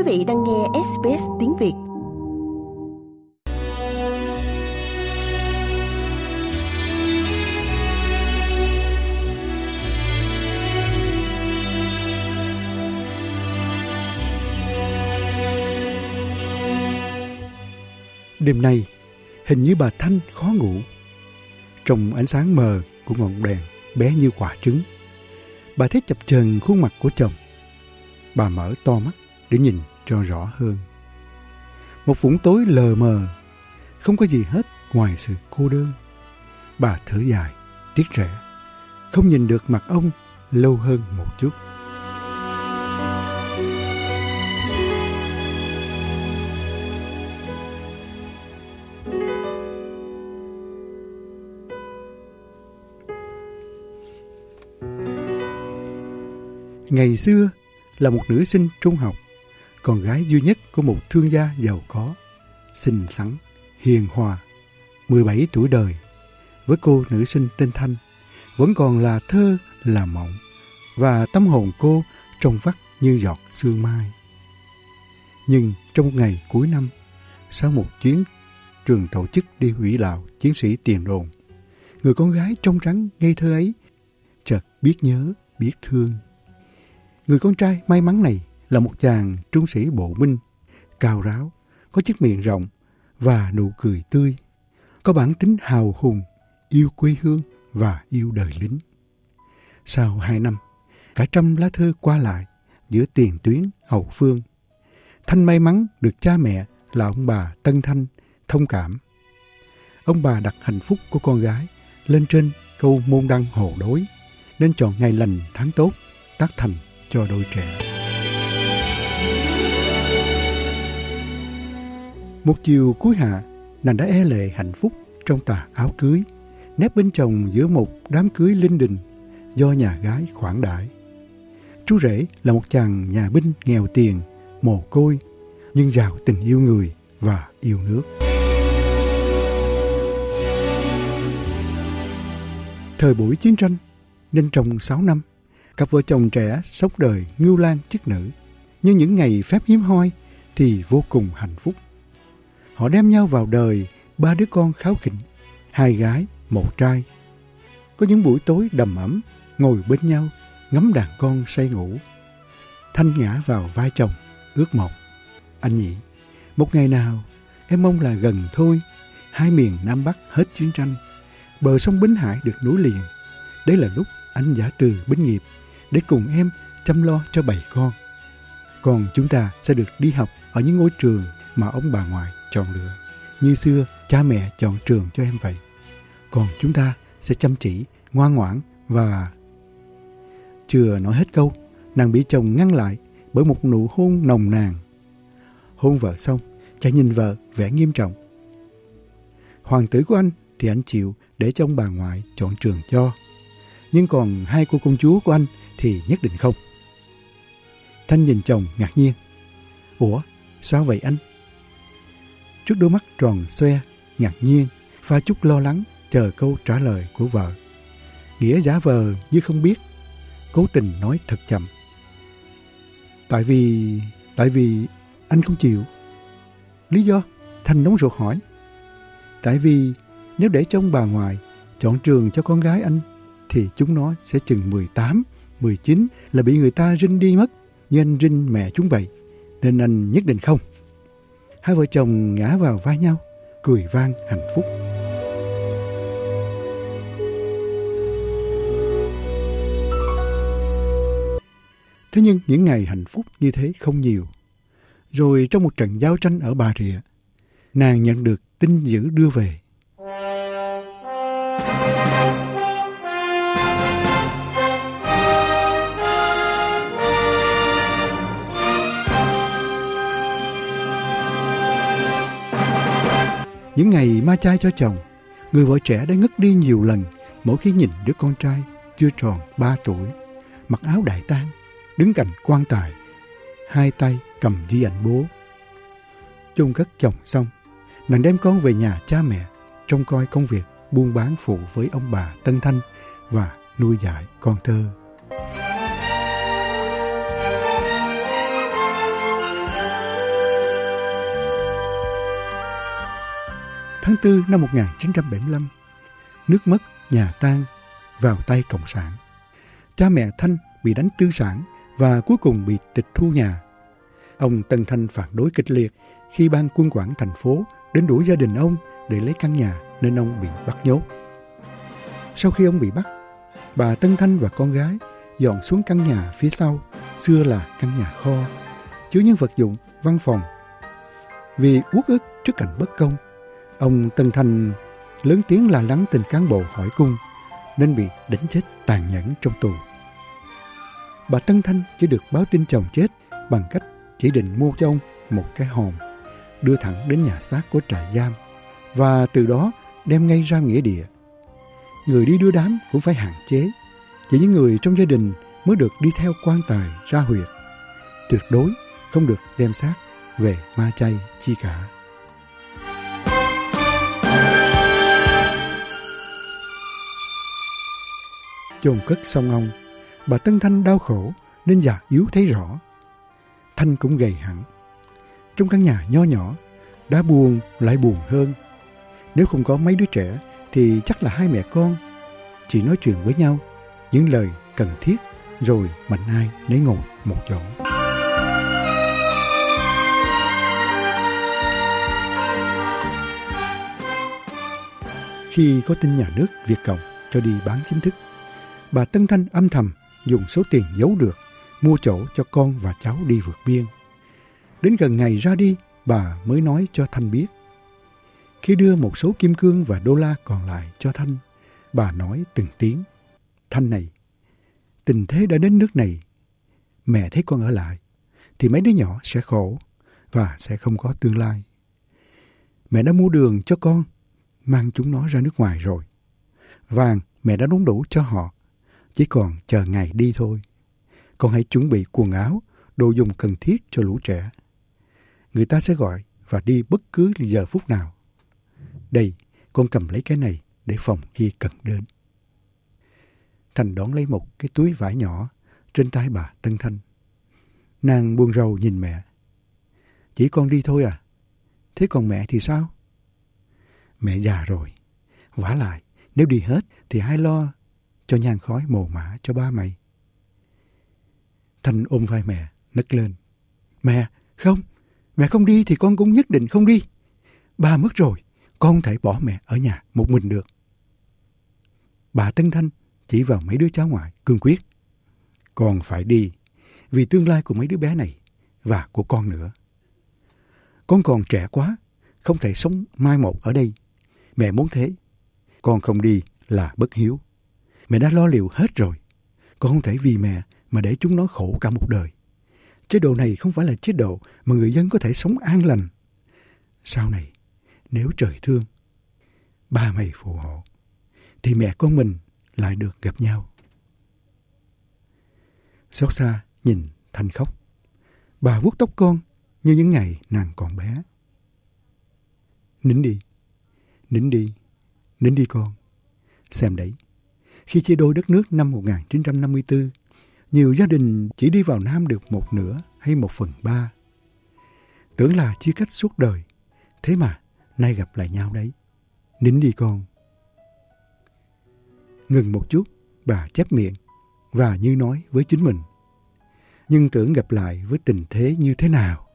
Quý vị đang nghe SBS tiếng Việt. Đêm nay, hình như bà Thanh khó ngủ. Trong ánh sáng mờ của ngọn đèn bé như quả trứng, bà thấy chập chờn khuôn mặt của chồng. Bà mở to mắt để nhìn cho rõ hơn. Một vũng tối lờ mờ, không có gì hết ngoài sự cô đơn. Bà thở dài, tiếc rẻ, không nhìn được mặt ông lâu hơn một chút. Ngày xưa là một nữ sinh trung học, con gái duy nhất của một thương gia giàu có, xinh xắn, hiền hòa, 17 tuổi đời. Với cô nữ sinh tên Thanh, vẫn còn là thơ, là mộng, và tâm hồn cô trong vắt như giọt sương mai. Nhưng trong một ngày cuối năm, sau một chuyến trường tổ chức đi hủy lạo chiến sĩ tiền đồn, người con gái trong trắng ngây thơ ấy chợt biết nhớ, biết thương. Người con trai may mắn này là một chàng trung sĩ bộ binh, cao ráo, có chiếc miệng rộng và nụ cười tươi, có bản tính hào hùng, yêu quê hương và yêu đời lính. Sau hai năm, cả trăm lá thư qua lại giữa tiền tuyến hậu phương. Thanh may mắn được cha mẹ là ông bà Tân Thanh thông cảm. Ông bà đặt hạnh phúc của con gái lên trên câu môn đăng hộ đối, nên chọn ngày lành tháng tốt, tác thành cho đôi trẻ. Một chiều cuối hạ, nàng đã e lệ hạnh phúc trong tà áo cưới, nép bên chồng giữa một đám cưới linh đình do nhà gái khoản đãi. Chú rể là một chàng nhà binh nghèo tiền, mồ côi, nhưng giàu tình yêu người và yêu nước. Thời buổi chiến tranh, nên trong 6 năm, cặp vợ chồng trẻ sống đời ngưu lan chức nữ. Nhưng những ngày phép hiếm hoi thì vô cùng hạnh phúc. Họ đem nhau vào đời ba đứa con kháo khỉnh, hai gái, một trai. Có những buổi tối đầm ấm, ngồi bên nhau, ngắm đàn con say ngủ. Thanh ngã vào vai chồng, ước mộng. Anh nhỉ, một ngày nào, em mong là gần thôi, hai miền Nam Bắc hết chiến tranh. Bờ sông bến Hải được nối liền. Đấy là lúc anh giả từ bến nghiệp để cùng em chăm lo cho bầy con. Còn chúng ta sẽ được đi học ở những ngôi trường mà ông bà ngoại chọn lựa. Như xưa, cha mẹ chọn trường cho em vậy. Còn chúng ta sẽ chăm chỉ, ngoan ngoãn và... Chưa nói hết câu, nàng bị chồng ngăn lại bởi một nụ hôn nồng nàn. Hôn vợ xong, cha nhìn vợ vẻ nghiêm trọng. Hoàng tử của anh thì anh chịu để cho ông bà ngoại chọn trường cho. Nhưng còn hai cô công chúa của anh thì nhất định không. Thanh nhìn chồng ngạc nhiên. Ủa, sao vậy anh? Trước đôi mắt tròn xoe, ngạc nhiên, pha chút lo lắng chờ câu trả lời của vợ. Nghĩa giả vờ như không biết, cố tình nói thật chậm. Tại vì... tại vì anh không chịu. Lý do? Thanh nóng ruột hỏi. Tại vì nếu để cho ông bà ngoại chọn trường cho con gái anh thì chúng nó sẽ chừng 18, 19 là bị người ta rinh đi mất như anh rinh mẹ chúng vậy. Nên anh nhất định không. Hai vợ chồng ngã vào vai nhau, cười vang hạnh phúc. Thế nhưng những ngày hạnh phúc như thế không nhiều. Rồi trong một trận giao tranh ở Bà Rịa, nàng nhận được tin dữ đưa về. Những ngày ma trai cho chồng, người vợ trẻ đã ngất đi nhiều lần mỗi khi nhìn đứa con trai chưa tròn 3 tuổi, mặc áo đại tang, đứng cạnh quan tài, hai tay cầm di ảnh bố. Chung cất chồng xong, nàng đem con về nhà cha mẹ, trông coi công việc buôn bán phụ với ông bà Tân Thanh và nuôi dạy con thơ. Tháng 4 năm 1975, nước mất, nhà tan, vào tay Cộng sản. Cha mẹ Thanh bị đánh tư sản và cuối cùng bị tịch thu nhà. Ông Tân Thanh phản đối kịch liệt khi ban quân quản thành phố đến đuổi gia đình ông để lấy căn nhà nên ông bị bắt nhốt. Sau khi ông bị bắt, bà Tân Thanh và con gái dọn xuống căn nhà phía sau, xưa là căn nhà kho, chứa những vật dụng, văn phòng. Vì uất ức trước cảnh bất công, ông Tân Thanh lớn tiếng là lắng tình cán bộ hỏi cung, nên bị đánh chết tàn nhẫn trong tù. Bà Tân Thanh chỉ được báo tin chồng chết bằng cách chỉ định mua cho ông một cái hòm, đưa thẳng đến nhà xác của trại giam, và từ đó đem ngay ra nghĩa địa. Người đi đưa đám cũng phải hạn chế. Chỉ những người trong gia đình mới được đi theo quan tài ra huyệt. Tuyệt đối không được đem xác về ma chay chi cả. Chôn cất xong ông, bà Tân Thanh đau khổ nên già yếu thấy rõ. Thanh cũng gầy hẳn. Trong căn nhà nho nhỏ, đã buồn lại buồn hơn. Nếu không có mấy đứa trẻ thì chắc là hai mẹ con chỉ nói chuyện với nhau những lời cần thiết rồi mạnh ai nấy ngồi một chỗ. Khi có tin nhà nước Việt Cộng cho đi bán chính thức, bà Tân Thanh âm thầm dùng số tiền giấu được mua chỗ cho con và cháu đi vượt biên. Đến gần ngày ra đi, bà mới nói cho Thanh biết. Khi đưa một số kim cương và đô la còn lại cho Thanh, bà nói từng tiếng. Thanh này, tình thế đã đến nước này. Mẹ thấy con ở lại, thì mấy đứa nhỏ sẽ khổ và sẽ không có tương lai. Mẹ đã mua đường cho con, mang chúng nó ra nước ngoài rồi. Vàng mẹ đã đóng đủ cho họ, chỉ còn chờ ngày đi thôi. Con hãy chuẩn bị quần áo, đồ dùng cần thiết cho lũ trẻ. Người ta sẽ gọi và đi bất cứ giờ phút nào. Đây, con cầm lấy cái này để phòng khi cần đến. Thành đón lấy một cái túi vải nhỏ trên tay bà Tân Thanh. Nàng buồn rầu nhìn mẹ. Chỉ con đi thôi à? Thế còn mẹ thì sao? Mẹ già rồi. vả lại, nếu đi hết thì ai lo cho nhang khói mồ mã cho ba mày. Thanh ôm vai mẹ, nấc lên. Mẹ, không, mẹ không đi thì con cũng nhất định không đi. Ba mất rồi, con không thể bỏ mẹ ở nhà một mình được. Bà Tân Thanh chỉ vào mấy đứa cháu ngoại, cương quyết. Con phải đi, vì tương lai của mấy đứa bé này và của con nữa. Con còn trẻ quá, không thể sống mai một ở đây. Mẹ muốn thế. Con không đi là bất hiếu. Mẹ đã lo liệu hết rồi. Con không thể vì mẹ mà để chúng nó khổ cả một đời. Chế độ này không phải là chế độ mà người dân có thể sống an lành. Sau này, nếu trời thương, ba mày phù hộ, thì mẹ con mình lại được gặp nhau. Xót xa nhìn Thanh khóc. Bà vuốt tóc con như những ngày nàng còn bé. Nín đi, nín đi, nín đi con. Xem đấy, khi chia đôi đất nước năm 1954, nhiều gia đình chỉ đi vào Nam được một nửa hay một phần ba. Tưởng là chia cách suốt đời, thế mà nay gặp lại nhau đấy. Nín đi con. Ngừng một chút, bà chép miệng và như nói với chính mình. Nhưng tưởng gặp lại với tình thế như thế nào,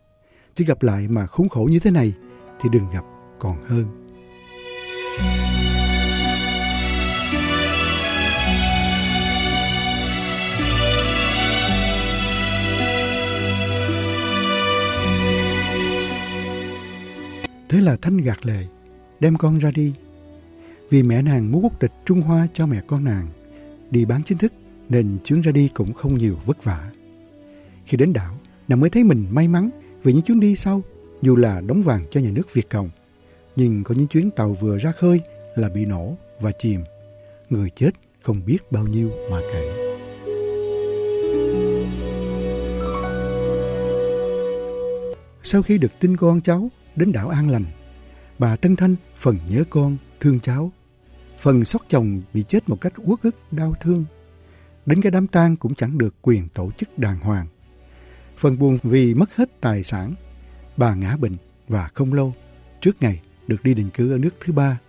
chứ gặp lại mà khốn khổ như thế này thì đừng gặp còn hơn. Thế là Thanh gạt lệ, đem con ra đi. Vì mẹ nàng muốn quốc tịch Trung Hoa cho mẹ con nàng, đi bán chính thức nên chuyến ra đi cũng không nhiều vất vả. Khi đến đảo, nàng mới thấy mình may mắn vì những chuyến đi sau, dù là đóng vàng cho nhà nước Việt Cộng, nhưng có những chuyến tàu vừa ra khơi là bị nổ và chìm. Người chết không biết bao nhiêu mà kể. Sau khi được tin con cháu đến đảo An Lành. Bà Tân Thanh phần nhớ con, thương cháu. Phần xót chồng bị chết một cách uất ức, đau thương. Đến cái đám tang cũng chẳng được quyền tổ chức đàng hoàng. Phần buồn vì mất hết tài sản. Bà ngã bệnh và không lâu, trước ngày được đi định cư ở nước thứ ba.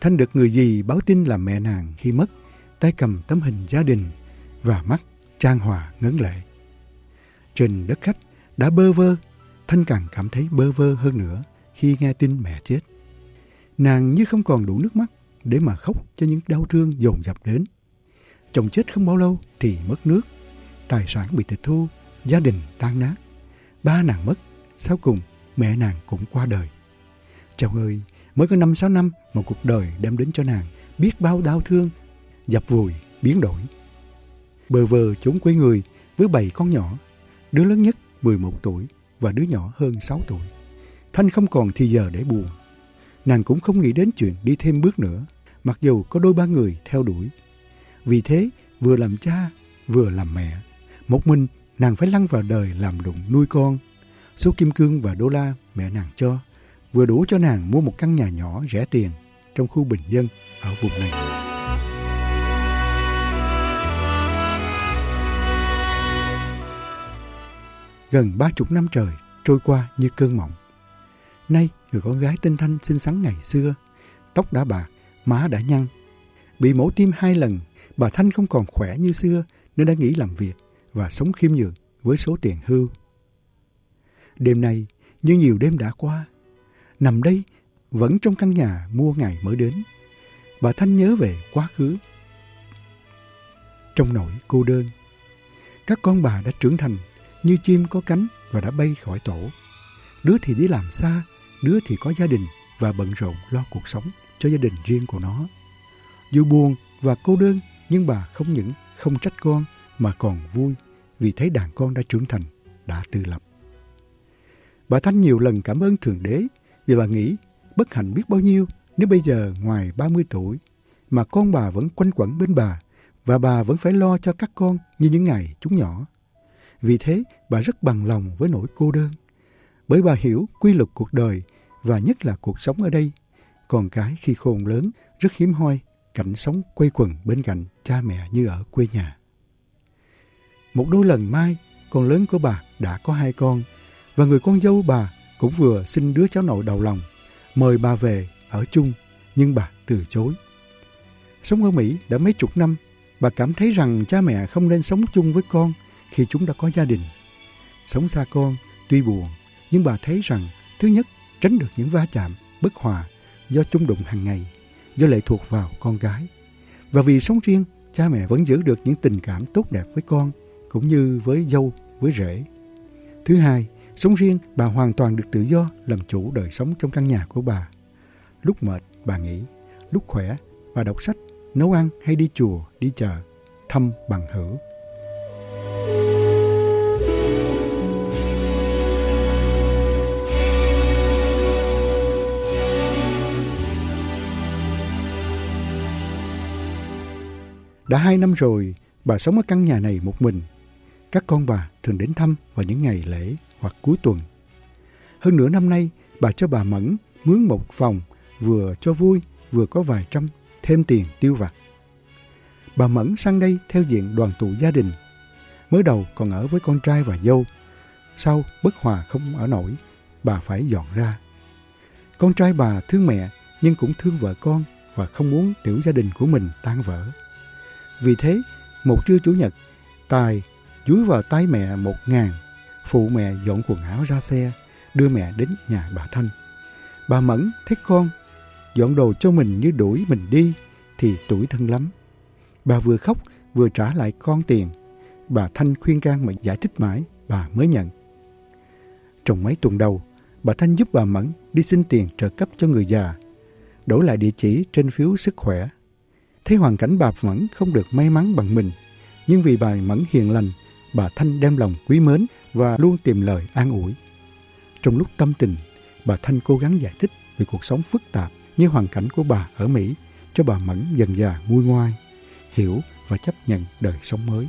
Thanh được người gì báo tin là mẹ nàng khi mất, tay cầm tấm hình gia đình và mắt trang hòa ngấn lệ. Trên đất khách đã bơ vơ, Thanh càng cảm thấy bơ vơ hơn nữa khi nghe tin mẹ chết. Nàng như không còn đủ nước mắt để mà khóc cho những đau thương dồn dập đến. Chồng chết không bao lâu thì mất nước, tài sản bị tịch thu, gia đình tan nát. Ba nàng mất, sau cùng mẹ nàng cũng qua đời. Chào ơi, mới có năm sáu năm mà cuộc đời đem đến cho nàng biết bao đau thương, dập vùi, biến đổi. Bờ vờ trốn quê người với bảy con nhỏ, đứa lớn nhất 11 tuổi và đứa nhỏ hơn 6 tuổi. Thanh không còn thì giờ để buồn. Nàng cũng không nghĩ đến chuyện đi thêm bước nữa, mặc dù có đôi ba người theo đuổi. Vì thế, vừa làm cha, vừa làm mẹ. Một mình, nàng phải lăn vào đời làm lụng nuôi con. Số kim cương và đô la mẹ nàng cho, vừa đủ cho nàng mua một căn nhà nhỏ rẻ tiền trong khu bình dân ở vùng này. Gần ba chục năm trời trôi qua như cơn mộng. Nay, người con gái tinh thanh xinh xắn ngày xưa, tóc đã bạc, má đã nhăn. Bị mổ tim hai lần, bà Thanh không còn khỏe như xưa nên đã nghỉ làm việc và sống khiêm nhường với số tiền hưu. Đêm nay, như nhiều đêm đã qua, nằm đây vẫn trong căn nhà mua ngày mới đến. Bà Thanh nhớ về quá khứ. Trong nỗi cô đơn, các con bà đã trưởng thành như chim có cánh và đã bay khỏi tổ. Đứa thì đi làm xa, đứa thì có gia đình và bận rộn lo cuộc sống cho gia đình riêng của nó. Dù buồn và cô đơn, nhưng bà không những không trách con mà còn vui vì thấy đàn con đã trưởng thành, đã tự lập. Bà Thanh nhiều lần cảm ơn Thượng Đế vì bà nghĩ bất hạnh biết bao nhiêu nếu bây giờ ngoài 30 tuổi mà con bà vẫn quanh quẩn bên bà và bà vẫn phải lo cho các con như những ngày chúng nhỏ. Vì thế, bà rất bằng lòng với nỗi cô đơn. Bởi bà hiểu quy luật cuộc đời và nhất là cuộc sống ở đây. Còn cái khi khôn lớn rất hiếm hoi, cảnh sống quay quần bên cạnh cha mẹ như ở quê nhà. Một đôi lần mai, con lớn của bà đã có hai con và người con dâu bà cũng vừa sinh đứa cháu nội đầu lòng, mời bà về ở chung, nhưng bà từ chối. Sống ở Mỹ đã mấy chục năm, bà cảm thấy rằng cha mẹ không nên sống chung với con khi chúng đã có gia đình. Sống xa con tuy buồn, nhưng bà thấy rằng thứ nhất tránh được những va chạm, bất hòa do chung đụng hàng ngày, do lệ thuộc vào con gái. Và vì sống riêng, cha mẹ vẫn giữ được những tình cảm tốt đẹp với con, cũng như với dâu, với rể. Thứ hai, sống riêng, bà hoàn toàn được tự do làm chủ đời sống trong căn nhà của bà. Lúc mệt, bà nghỉ. Lúc khỏe, bà đọc sách, nấu ăn hay đi chùa, đi chợ, thăm bằng hữu. Đã hai năm rồi, bà sống ở căn nhà này một mình. Các con bà thường đến thăm vào những ngày lễ hoặc cuối tuần. Hơn nửa năm nay, bà cho bà Mẫn mướn một phòng vừa cho vui vừa có vài trăm thêm tiền tiêu vặt. Bà Mẫn sang đây theo diện đoàn tụ gia đình. Mới đầu còn ở với con trai và dâu. Sau bất hòa không ở nổi, bà phải dọn ra. Con trai bà thương mẹ nhưng cũng thương vợ con và không muốn tiểu gia đình của mình tan vỡ. Vì thế, một trưa Chủ nhật, Tài dúi vào tay mẹ một ngàn, phụ mẹ dọn quần áo ra xe, đưa mẹ đến nhà bà Thanh. Bà Mẫn thấy con dọn đồ cho mình như đuổi mình đi thì tuổi thân lắm. Bà vừa khóc vừa trả lại con tiền. Bà Thanh khuyên can mà giải thích mãi, bà mới nhận. Trong mấy tuần đầu, bà Thanh giúp bà Mẫn đi xin tiền trợ cấp cho người già, đổi lại địa chỉ trên phiếu sức khỏe Thấy hoàn cảnh bà Mẫn không được may mắn bằng mình, nhưng vì bà Mẫn hiền lành, bà Thanh đem lòng quý mến và luôn tìm lời an ủi. Trong lúc tâm tình, bà Thanh cố gắng giải thích về cuộc sống phức tạp như hoàn cảnh của bà ở Mỹ cho bà Mẫn dần dà nguôi ngoai, hiểu và chấp nhận đời sống mới.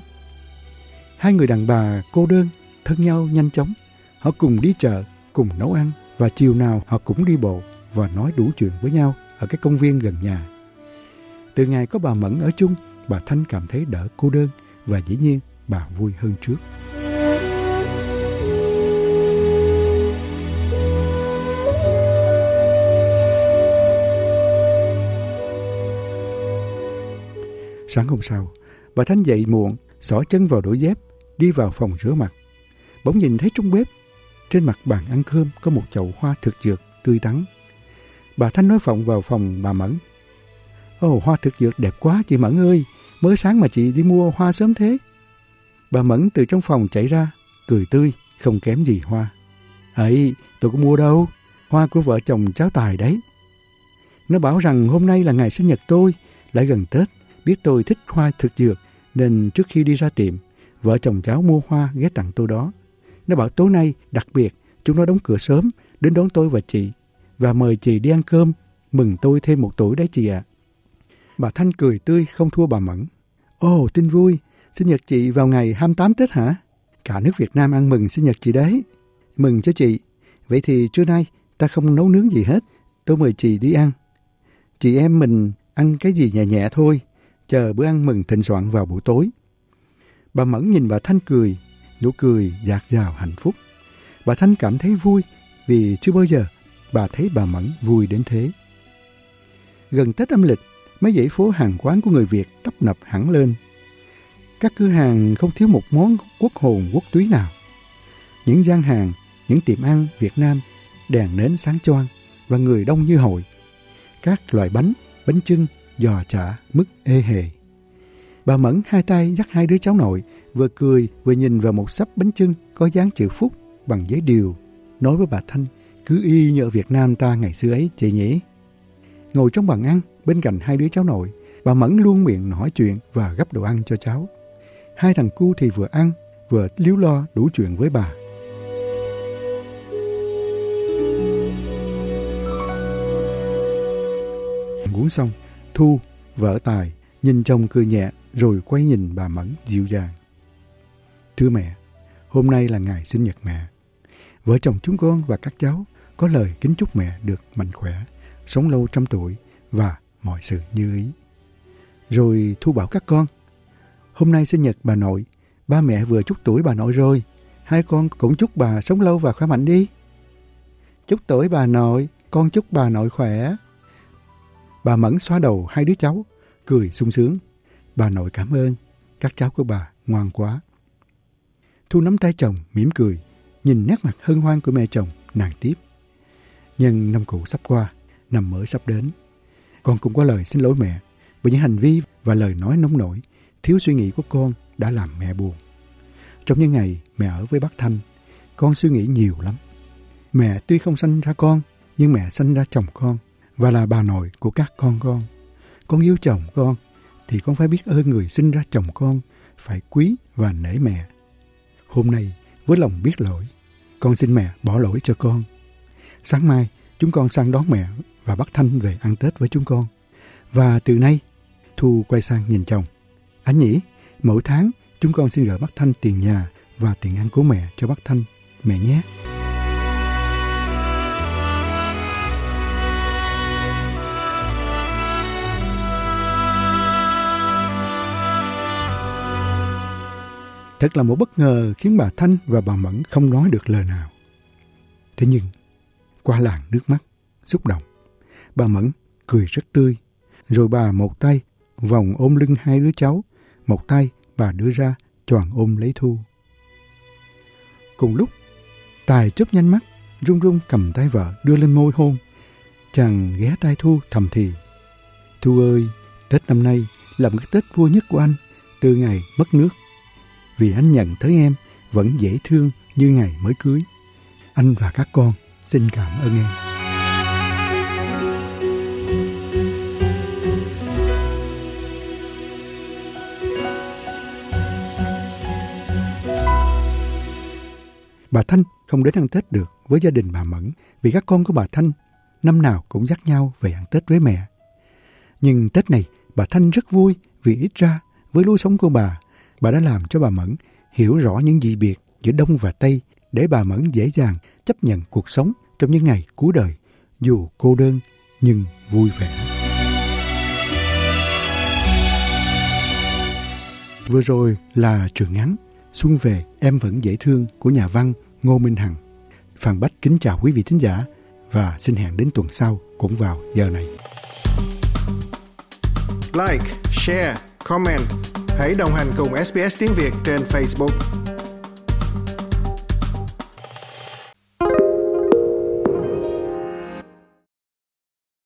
Hai người đàn bà cô đơn, thân nhau nhanh chóng. Họ cùng đi chợ, cùng nấu ăn và chiều nào họ cũng đi bộ và nói đủ chuyện với nhau ở cái công viên gần nhà. Từ ngày có bà Mẫn ở chung, bà Thanh cảm thấy đỡ cô đơn và dĩ nhiên bà vui hơn trước. Sáng hôm sau, bà Thanh dậy muộn, xỏ chân vào đũi dép, đi vào phòng rửa mặt. Bỗng nhìn thấy trong bếp, trên mặt bàn ăn cơm có một chậu hoa thực dược tươi tắn. Bà Thanh nói vọng vào phòng bà Mẫn Ồ, hoa thực dược đẹp quá chị Mẫn ơi, mới sáng mà chị đi mua hoa sớm thế. Bà Mẫn từ trong phòng chạy ra, cười tươi, không kém gì hoa. Ấy, tôi có mua đâu, hoa của vợ chồng cháu Tài đấy. Nó bảo rằng hôm nay là ngày sinh nhật tôi, lại gần Tết, biết tôi thích hoa thực dược, nên trước khi đi ra tiệm, vợ chồng cháu mua hoa ghé tặng tôi đó. Nó bảo tối nay, đặc biệt, chúng nó đóng cửa sớm, đến đón tôi và chị, và mời chị đi ăn cơm, mừng tôi thêm một tuổi đấy chị ạ. Bà Thanh cười tươi không thua bà Mẫn. Ồ, tin vui, sinh nhật chị vào ngày 28 Tết hả? Cả nước Việt Nam ăn mừng sinh nhật chị đấy. Mừng cho chị. Vậy thì trưa nay ta không nấu nướng gì hết. Tôi mời chị đi ăn. Chị em mình ăn cái gì nhẹ nhẹ thôi. Chờ bữa ăn mừng thịnh soạn vào buổi tối. Bà Mẫn nhìn bà Thanh cười, nụ cười dạt dào hạnh phúc. Bà Thanh cảm thấy vui vì chưa bao giờ bà thấy bà Mẫn vui đến thế. Gần Tết âm lịch, mấy dãy phố hàng quán của người Việt tấp nập hẳn lên. Các cửa hàng không thiếu một món quốc hồn quốc túy nào. Những gian hàng, những tiệm ăn Việt Nam đèn nến sáng choang và người đông như hội. Các loại bánh, bánh trưng giò chả, mứt ê hề. Bà Mẫn hai tay dắt hai đứa cháu nội, vừa cười vừa nhìn vào một sắp bánh trưng có dáng chữ phúc bằng giấy điều, nói với bà Thanh, cứ y như ở Việt Nam ta ngày xưa ấy chị nhỉ. Ngồi trong bàn ăn, bên cạnh hai đứa cháu nội, bà Mẫn luôn miệng nói chuyện và gấp đồ ăn cho cháu. Hai thằng cu thì vừa ăn, vừa liếu lo đủ chuyện với bà. Uống xong, Thu, vợ Tài, nhìn chồng cười nhẹ rồi quay nhìn bà Mẫn dịu dàng. Thưa mẹ, hôm nay là ngày sinh nhật mẹ. Vợ chồng chúng con và các cháu có lời kính chúc mẹ được mạnh khỏe, sống lâu trăm tuổi và mọi sự như ý. Rồi Thu bảo các con, hôm nay sinh nhật bà nội, ba mẹ vừa chúc tuổi bà nội rồi, hai con cũng chúc bà sống lâu và khỏe mạnh đi. Chúc tuổi bà nội, con chúc bà nội khỏe. Bà Mẫn xóa đầu hai đứa cháu, cười sung sướng. Bà nội cảm ơn, các cháu của bà ngoan quá. Thu nắm tay chồng, mỉm cười, nhìn nét mặt hân hoan của mẹ chồng, nàng tiếp. Nhưng năm cũ sắp qua, năm mới sắp đến. Con cũng có lời xin lỗi mẹ bởi những hành vi và lời nói nóng nổi, thiếu suy nghĩ của con đã làm mẹ buồn. Trong những ngày mẹ ở với bác Thanh, con suy nghĩ nhiều lắm. Mẹ tuy không sanh ra con, nhưng mẹ sanh ra chồng con và là bà nội của các con con. Con yêu chồng con thì con phải biết ơn người sinh ra chồng con, phải quý và nể mẹ. Hôm nay, với lòng biết lỗi, con xin mẹ bỏ lỗi cho con. Sáng mai, chúng con sang đón mẹ và bắt Thanh về ăn Tết với chúng con. Và từ nay, Thu quay sang nhìn chồng. Anh nhỉ, mỗi tháng chúng con xin gửi bác Thanh tiền nhà và tiền ăn của mẹ cho bác Thanh. Mẹ nhé. Thật là một bất ngờ khiến bà Thanh và bà Mẫn không nói được lời nào. Thế nhưng, qua làn nước mắt, xúc động, bà Mẫn cười rất tươi. Rồi bà một tay vòng ôm lưng hai đứa cháu, một tay bà đưa ra choàng ôm lấy Thu. Cùng lúc, Tài chớp nhanh mắt, run run cầm tay vợ đưa lên môi hôn. Chàng ghé tay Thu thầm thì. Thu ơi, Tết năm nay là một cái Tết vui nhất của anh, từ ngày mất nước vì anh nhận thấy em vẫn dễ thương như ngày mới cưới. Anh và các con xin cảm ơn em. Bà Thanh không đến ăn Tết được với gia đình bà Mẫn vì các con của bà Thanh năm nào cũng dắt nhau về ăn Tết với mẹ. Nhưng Tết này bà Thanh rất vui vì ít ra với lối sống của bà bà đã làm cho bà Mẫn hiểu rõ những dị biệt giữa Đông và Tây để bà Mẫn dễ dàng chấp nhận cuộc sống trong những ngày cuối đời, dù cô đơn nhưng vui vẻ. Vừa rồi là trường ngắn Xuân về em vẫn dễ thương của nhà văn Ngô Minh Hằng. Phan Bách kính chào quý vị thính giả và xin hẹn đến tuần sau cũng vào giờ này. Like, share comment. Hãy đồng hành cùng SBS tiếng Việt trên Facebook.